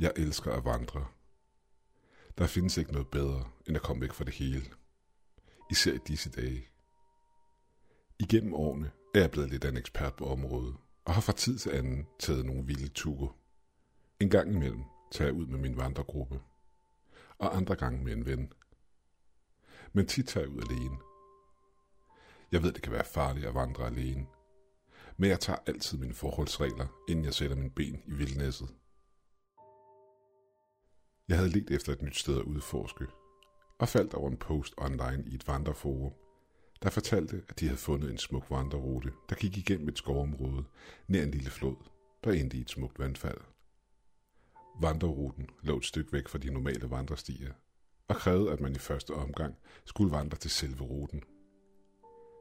Jeg elsker at vandre. Der findes ikke noget bedre, end at komme væk fra det hele. Især i disse dage. Igennem årene er jeg blevet lidt af en ekspert på området, og har fra tid til anden taget nogle vilde ture. En gang imellem tager jeg ud med min vandregruppe, og andre gange med en ven. Men tit tager jeg ud alene. Jeg ved, det kan være farligt at vandre alene, men jeg tager altid mine forholdsregler, inden jeg sætter min ben i vildnæsset. Jeg havde let efter et nyt sted at udforske, og faldt over en post online i et vandreforum, der fortalte, at de havde fundet en smuk vandrerute, der gik igennem et skovområde nær en lille flod, der endte i et smukt vandfald. Vandreruten lå et stykke væk fra de normale vandrestier, og krævede, at man i første omgang skulle vandre til selve ruten.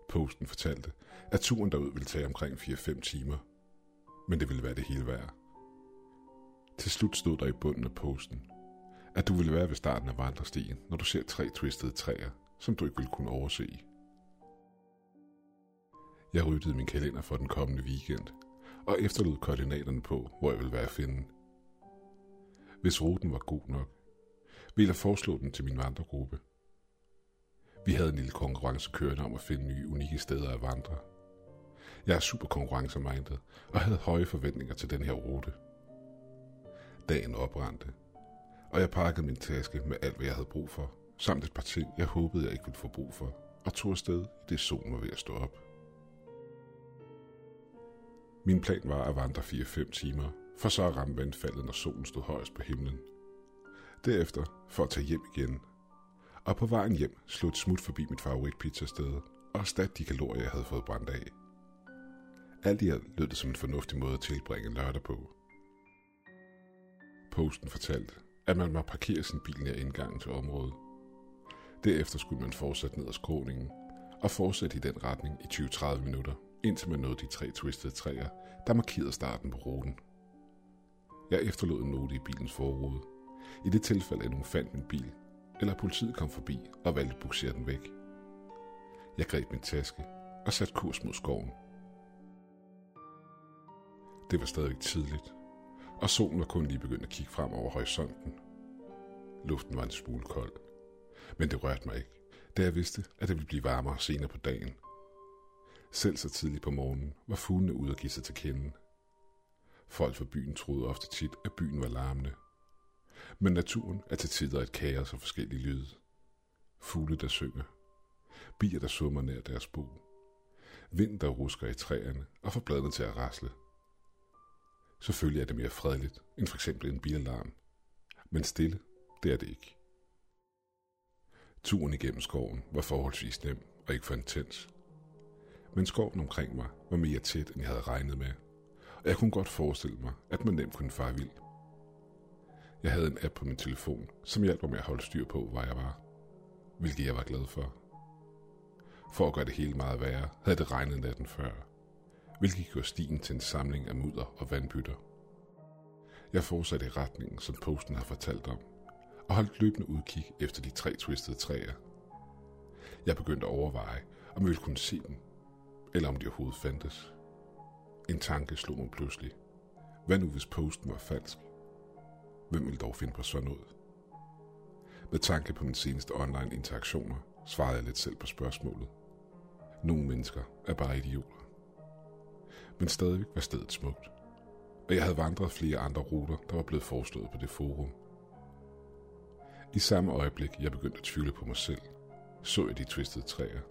Posten fortalte, at turen derud ville tage omkring 4-5 timer, men det ville være det hele værd. Til slut stod der i bunden af posten, at du ville være ved starten af vandrestien, når du ser tre twistede træer, som du ikke ville kunne overse. Jeg ryddede min kalender for den kommende weekend, og efterlod koordinaterne på, hvor jeg ville være at finde. Hvis ruten var god nok, ville jeg foreslå den til min vandregruppe. Vi havde en lille konkurrence kørende om at finde nye, unikke steder at vandre. Jeg er super konkurrencemindet og havde høje forventninger til den her rute. Dagen oprændte, og jeg pakkede min taske med alt, hvad jeg havde brug for, samt et par ting, jeg håbede, jeg ikke ville få brug for, og tog afsted i det solen var ved at stå op. Min plan var at vandre 4-5 timer, for så at ramme vandfaldet, når solen stod højst på himlen. Derefter for at tage hjem igen. Og på vejen hjem slog et smut forbi mit favoritpizzasted og erstatte de kalorier, jeg havde fået brændt af. Alt i alt lød det som en fornuftig måde at tilbringe lørdag på. Posten fortalte, at man må parkere sin bil nær indgangen til området. Derefter skulle man fortsætte ned ad skråningen og fortsætte i den retning i 20-30 minutter, indtil man nåede de tre twistede træer, der markerede starten på ruten. Jeg efterlod en note i bilens forrude. I det tilfælde, at nogen fandt min bil, eller politiet kom forbi og valgte at buksere den væk. Jeg greb min taske og satte kurs mod skoven. Det var stadig tidligt, og solen var kun lige begyndt at kigge frem over horisonten. Luften var en smule kold, men det rørte mig ikke, da jeg vidste, at det ville blive varmere senere på dagen. Selv så tidligt på morgenen var fuglene ude og give sig til kende. Folk fra byen troede ofte tit, at byen var larmende. Men naturen er til tider et kaos af forskellige lyde. Fugle, der synger. Bier, der summer nær deres bo. Vind, der rusker i træerne og får bladene til at rasle. Selvfølgelig er det mere fredeligt end for eksempel en bilalarm. Men stille, det er det ikke. Turen igennem skoven var forholdsvis nem og ikke for intens. Men skoven omkring mig var mere tæt, end jeg havde regnet med, og jeg kunne godt forestille mig, at man nemt kunne fare vild. Jeg havde en app på min telefon, som hjalp mig med at holde styr på, hvor jeg var, hvilket jeg var glad for. For at gøre det hele meget værre, havde det regnet natten før, hvilket gjorde stien til en samling af mudder og vandbytter. Jeg fortsatte i retningen, som posten havde fortalt om, og holdt løbende udkig efter de tre twistede træer. Jeg begyndte at overveje, om jeg ville kunne se dem, eller om de overhovedet fandtes. En tanke slog mig pludselig. Hvad nu hvis posten var falsk? Hvem ville dog finde på sådan noget? Med tanke på mine seneste online interaktioner, svarede jeg lidt selv på spørgsmålet. Nogle mennesker er bare idioter. Men stadig var stedet smukt. Og jeg havde vandret flere andre ruter, der var blevet foreslået på det forum. I samme øjeblik, jeg begyndte at tvivle på mig selv, så jeg de twistede træer.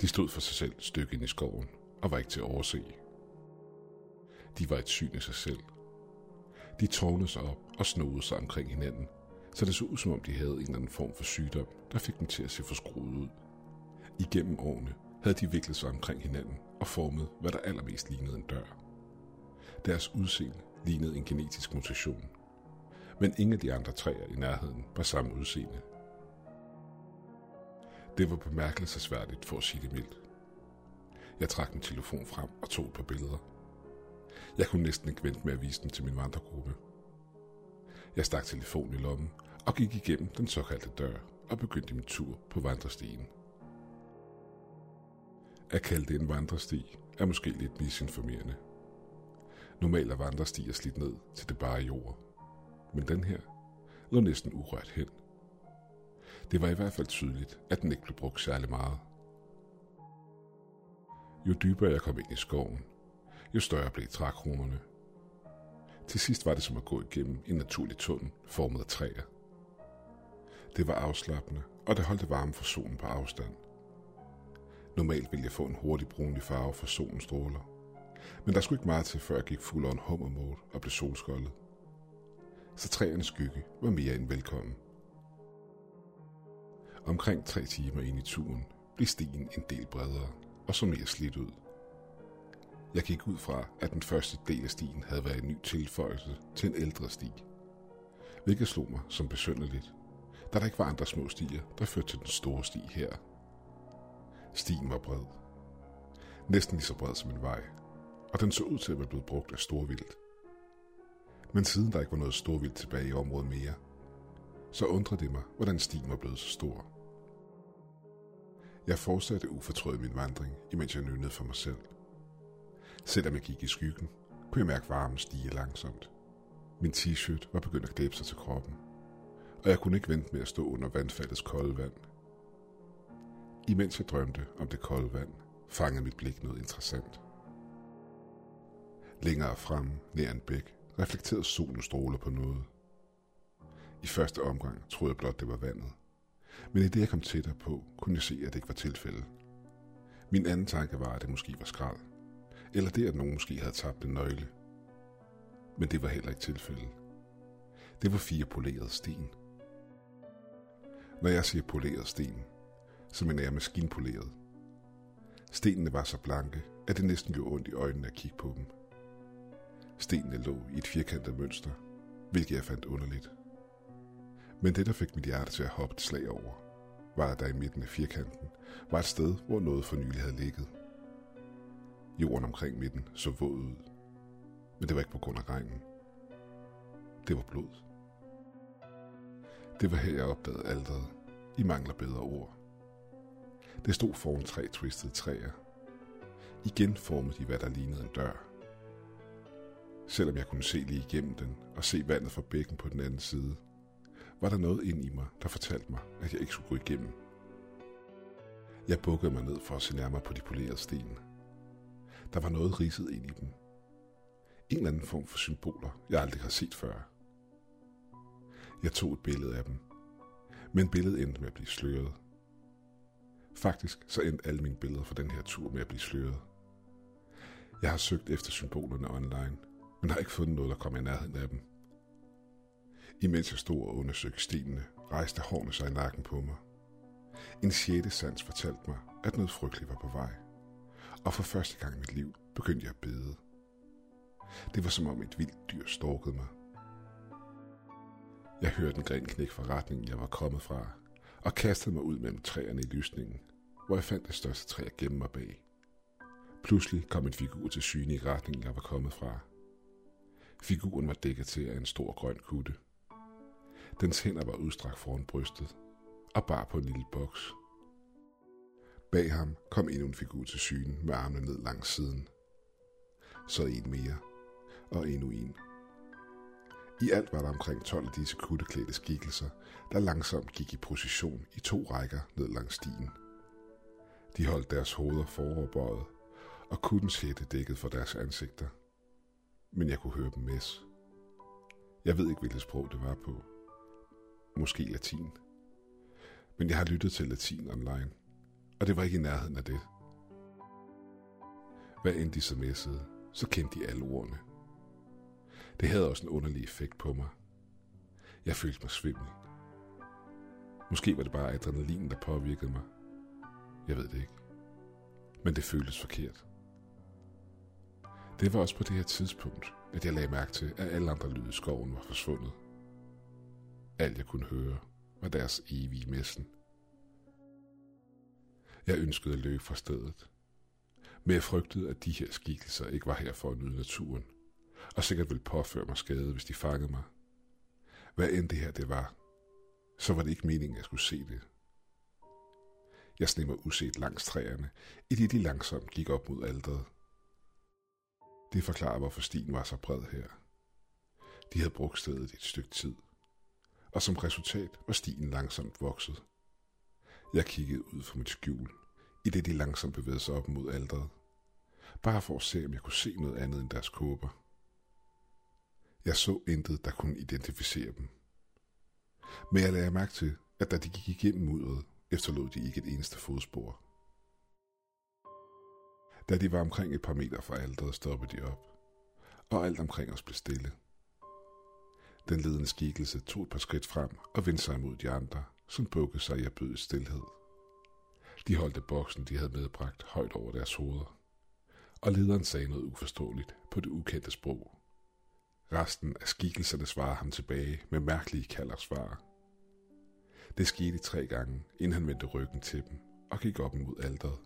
De stod for sig selv et stykke ind i skoven og var ikke til at overse. De var et syn i sig selv. De tårnede sig op og snodede sig omkring hinanden, så det så ud som om de havde en eller anden form for sygdom, der fik dem til at se forskruet ud. Igennem årene havde de viklet sig omkring hinanden og formet, hvad der allermest lignede en dør. Deres udseende lignede en genetisk mutation. Men ingen af de andre træer i nærheden var samme udseende. Det var bemærkelsesværdigt for at sige det mildt. Jeg trak min telefon frem og tog et par billeder. Jeg kunne næsten ikke vente med at vise dem til min vandregruppe. Jeg stak telefonen i lommen og gik igennem den såkaldte dør og begyndte min tur på vandrestien. At kalde det en vandresti er måske lidt misinformerende. Normalt er vandrestier slidt ned til det bare jord. men den her lå næsten urørt hen. Det var i hvert fald tydeligt, at den ikke blev brugt særlig meget. Jo dybere jeg kom ind i skoven, jo større blev trækronerne. Til sidst var det som at gå igennem en naturlig tunnel formet af træer. Det var afslappende, og det holdte varme for solen på afstand. Normalt ville jeg få en hurtig brunlig farve for solens stråler. Men der skulle ikke meget til, før jeg gik fuld on hummer og blev solskoldet. Så træernes skygge var mere end velkommen. Omkring tre timer ind i turen blev stien en del bredere og så mere slidt ud. Jeg gik ud fra, at den første del af stien havde været en ny tilføjelse til en ældre sti. Hvilket slog mig som besynderligt, da der ikke var andre små stier, der førte til den store sti her. Stien var bred. Næsten lige så bred som en vej, og den så ud til at være blevet brugt af storvildt. Men siden der ikke var noget storvildt tilbage i området mere, så undrede det mig, hvordan stien var blevet så stor. Jeg fortsatte ufortrødet min vandring, imens jeg nynnede for mig selv. Selvom jeg gik i skyggen, kunne jeg mærke varmen stige langsomt. Min t-shirt var begyndt at klæbe sig til kroppen, og jeg kunne ikke vente med at stå under vandfaldets kolde vand. Imens jeg drømte om det kolde vand, fangede mit blik noget interessant. Længere frem, nær en bæk, reflekterede solen stråler på noget. I første omgang troede jeg blot, det var vandet. Men i det, jeg kom tættere på, kunne jeg se, at det ikke var tilfældet. Min anden tanke var, at det måske var skrald. Eller det, at nogen måske havde tabt en nøgle. Men det var heller ikke tilfældet. Det var fire polerede sten. Når jeg siger polerede sten, så en jeg maskinpoleret. Stenene var så blanke, at det næsten gjorde ondt i øjnene at kigge på dem. Stenene lå i et firkantet mønster, hvilket jeg fandt underligt. Men det, der fik mit hjerte til at hoppe et slag over, var, at der i midten af firkanten var et sted, hvor noget for nylig havde ligget. Jorden omkring midten så våd ud, men det var ikke på grund af regnen. Det var blod. Det var her, jeg opdagede alderet. I mangler bedre ord. Det stod foran tre twistede træer. Igen formede de, hvad der lignede en dør. Selvom jeg kunne se lige igennem den og se vandet fra bækken på den anden side, var der noget ind i mig, der fortalte mig, at jeg ikke skulle gå igennem. Jeg bukkede mig ned for at se nærmere på de polerede sten. Der var noget ridset ind i dem. En eller anden form for symboler, jeg aldrig har set før. Jeg tog et billede af dem, men billedet endte med at blive sløret. Faktisk så endte alle mine billeder fra den her tur med at blive sløret. Jeg har søgt efter symbolerne online, men har ikke fundet noget, der kommer i nærheden af dem. Imens jeg stod og undersøgte stenene, rejste hårene sig i nakken på mig. En sjette sans fortalte mig, at noget frygteligt var på vej. Og for første gang i mit liv begyndte jeg at bede. Det var som om et vildt dyr stalkede mig. Jeg hørte en gren knæk fra retningen, jeg var kommet fra, og kastede mig ud mellem træerne i lysningen, hvor jeg fandt det største træ at gemme mig bag. Pludselig kom en figur til syne i retningen, jeg var kommet fra. Figuren var dækket til af en stor grøn kutte. Dens hænder var udstrakt foran brystet og bar på en lille boks. Bag ham kom endnu en figur til syne med armene ned langs siden. Så en mere, og endnu en. I alt var der omkring 12 af disse kutteklædte skikkelser, der langsomt gik i position i to rækker ned langs stien. De holdt deres hoveder foroverbøjet, og kuttens hætte dækket for deres ansigter. Men jeg kunne høre dem mæs. Jeg ved ikke, hvilket sprog det var på. Måske latin. Men jeg har lyttet til latin online, og det var ikke i nærheden af det. Hvad end de så messede, så kendte de alle ordene. Det havde også en underlig effekt på mig. Jeg følte mig svimmel. Måske var det bare adrenalin, der påvirkede mig. Jeg ved det ikke. Men det føltes forkert. Det var også på det her tidspunkt, at jeg lagde mærke til, at alle andre lyde i skoven var forsvundet. Alt jeg kunne høre var deres evige messen. Jeg ønskede at løbe fra stedet, men jeg frygtede, at de her skikkelser ikke var her for at nyde naturen, og sikkert ville påføre mig skade, hvis de fangede mig. Hvad end det her det var, så var det ikke meningen, at jeg skulle se det. Jeg sneg mig uset langs træerne, i det de langsomt gik op mod alderet. Det forklarer, hvorfor stien var så bred her. De havde brugt stedet et stykke tid, og som resultat var stien langsomt vokset. Jeg kiggede ud fra mit skjul, i det de langsomt bevægede sig op mod alderet, bare for at se, om jeg kunne se noget andet end deres kåber. Jeg så intet, der kunne identificere dem. Men jeg lagde mærke til, at da de gik igennem mudderet, efterlod de ikke et eneste fodspor. Da de var omkring et par meter fra alderet, stoppede de op, og alt omkring os blev stille. Den ledende skikkelse tog et par skridt frem og vendte sig mod de andre, som bukkede sig i erbødet stillhed. De holdte boksen, de havde medbragt, højt over deres hoveder, og lederen sagde noget uforståeligt på det ukendte sprog. Resten af skikkelserne svarede ham tilbage med mærkelige kaldersvar. Det skete tre gange, inden han vendte ryggen til dem og gik op mod alderet.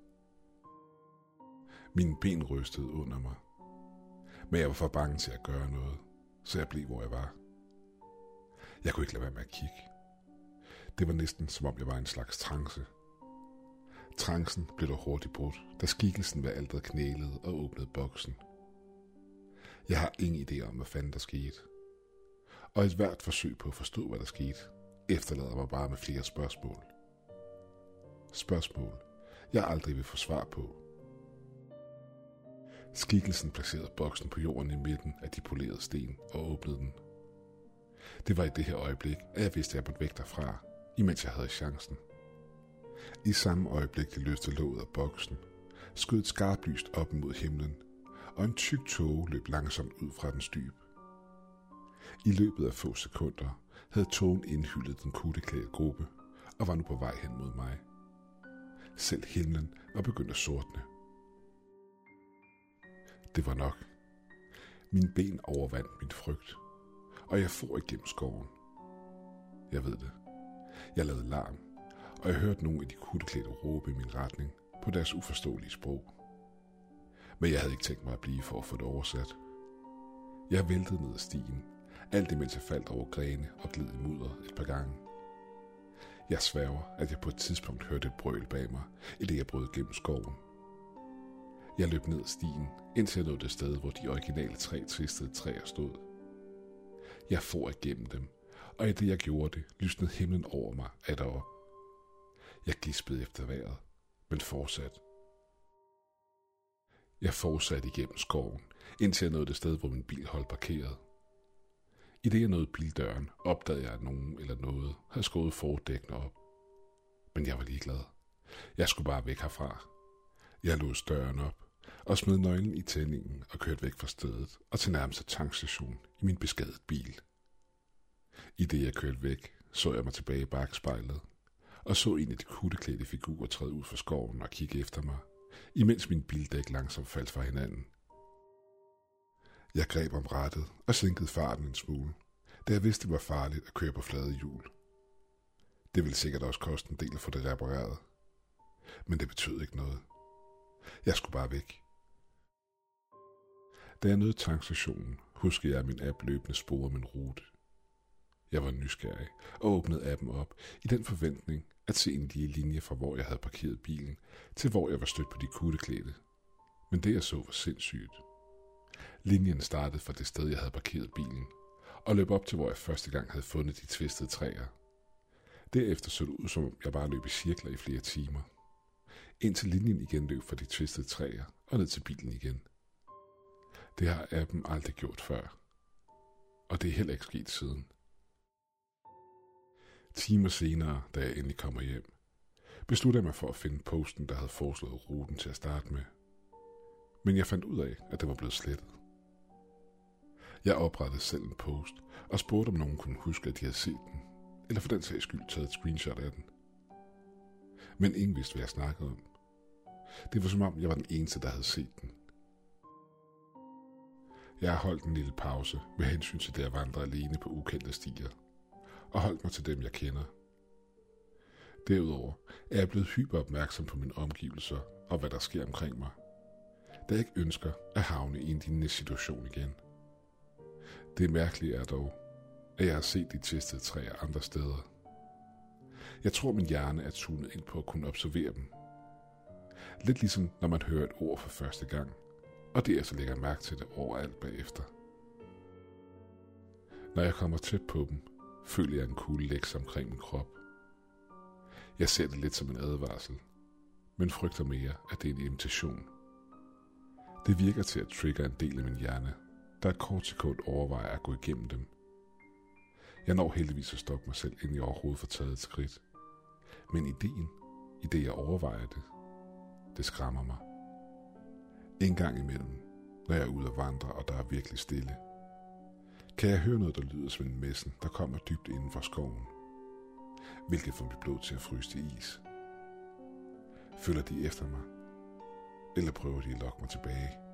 Mine ben rystede under mig, men jeg var for bange til at gøre noget, så jeg blev, hvor jeg var. Jeg kunne ikke lade være med at kigge. Det var næsten som om jeg var en slags trance. Trancen blev dog hurtigt brudt, da skikkelsen ved alderet knælede og åbnede boksen. Jeg har ingen idé om, hvad fanden der skete. Og et hvert forsøg på at forstå, hvad der skete, efterlader mig bare med flere spørgsmål. Spørgsmål, jeg aldrig vil få svar på. Skikkelsen placerede boksen på jorden i midten af de polerede sten og åbnede den. Det var i det her øjeblik, at jeg vidste, at jeg måtte væk derfra, imens jeg havde chancen. I samme øjeblik, de løste låget af boksen, skød et skarpt lyst op mod himlen, og en tyk tåge løb langsomt ud fra den dyb. I løbet af få sekunder havde togen indhyldet den kutteklædte gruppe og var nu på vej hen mod mig. Selv himlen var begyndt at sortne. Det var nok. Min ben overvandt min frygt, og jeg for igennem skoven. Jeg ved det. Jeg lavede larm, og jeg hørte nogle af de kutteklædte råbe i min retning på deres uforståelige sprog. Men jeg havde ikke tænkt mig at blive for at få det oversat. Jeg væltede ned ad stien, alt imens jeg faldt over grene og gled i mudder et par gange. Jeg sværger, at jeg på et tidspunkt hørte et brøl bag mig, i det jeg brød gennem skoven. Jeg løb ned ad stien, indtil jeg nåede det sted, hvor de originale tre tvistede træer stod. Jeg for igennem dem, og i det jeg gjorde det, lysnede himlen over mig af derop. Jeg gispede efter vejret, men fortsat. Jeg fortsatte igennem skoven, indtil jeg nåede det sted, hvor min bil holdt parkeret. I det jeg nåede bildøren, opdagede jeg, at nogen eller noget havde skåret fordækkene op. Men jeg var ligeglad. Jeg skulle bare væk herfra. Jeg låste døren op og smed nøglen i tændingen og kørte væk fra stedet og til nærmeste tankstation i min beskadet bil. I det jeg kørte væk, så jeg mig tilbage i bagspejlet og så en af de kutteklædte figurer træde ud fra skoven og kigge efter mig, imens min bildæk langsomt faldt fra hinanden. Jeg greb om rattet og sænkede farten en smule, da jeg vidste, det var farligt at køre på flade hjul. Det ville sikkert også koste en del at få det repareret. Men det betød ikke noget. Jeg skulle bare væk. Da jeg nåede tankstationen, huskede jeg, at min app løbende sporede min rute. Jeg var nysgerrig og åbnede appen op i den forventning at se en lige linje fra hvor jeg havde parkeret bilen til hvor jeg var stødt på de kutteklædte. Men det jeg så var sindssygt. Linjen startede fra det sted, jeg havde parkeret bilen, og løb op til, hvor jeg første gang havde fundet de tvistede træer. Derefter så det ud, som om jeg bare løb i cirkler i flere timer. Indtil linjen igen løb fra de tvistede træer og ned til bilen igen. Det har appen aldrig gjort før. Og det er heller ikke sket siden. Timer senere, da jeg endelig kommer hjem, besluttede jeg mig for at finde posten, der havde foreslået ruten til at starte med. Men jeg fandt ud af, at det var blevet slettet. Jeg oprettede selv en post og spurgte, om nogen kunne huske, at de havde set den, eller for den sags skyld taget et screenshot af den. Men ingen vidste, hvad jeg snakkede om. Det var som om, jeg var den eneste, der havde set den. Jeg har holdt en lille pause med hensyn til det at vandre alene på ukendte stier, og holdt mig til dem, jeg kender. Derudover er jeg blevet hyperopmærksom på mine omgivelser og hvad der sker omkring mig, da jeg ikke ønsker at havne i en lignende situation igen. Det mærkelige er dog, at jeg har set de testede træer andre steder. Jeg tror, min hjerne er tunet ind på at kunne observere dem. Lidt ligesom når man hører et ord for første gang, og derefter lægger mærke til det overalt bagefter. Når jeg kommer tæt på dem, føler jeg en kugle lægge omkring min krop. Jeg ser det lidt som en advarsel, men frygter mere, at det er en invitation. Det virker til at trigge en del af min hjerne, der et kort sekund overvejer at gå igennem dem. Jeg når heldigvis at stoppe mig selv, inden jeg overhovedet får taget et skridt. Men ideen, i det jeg overvejer det, det skræmmer mig. En gang imellem, når jeg er ude at vandre, og der er virkelig stille, kan jeg høre noget, der lyder som en messen, der kommer dybt inden for skoven. Hvilket får mit blod til at fryse til is. Følger de efter mig? Eller prøver de at lokke mig tilbage?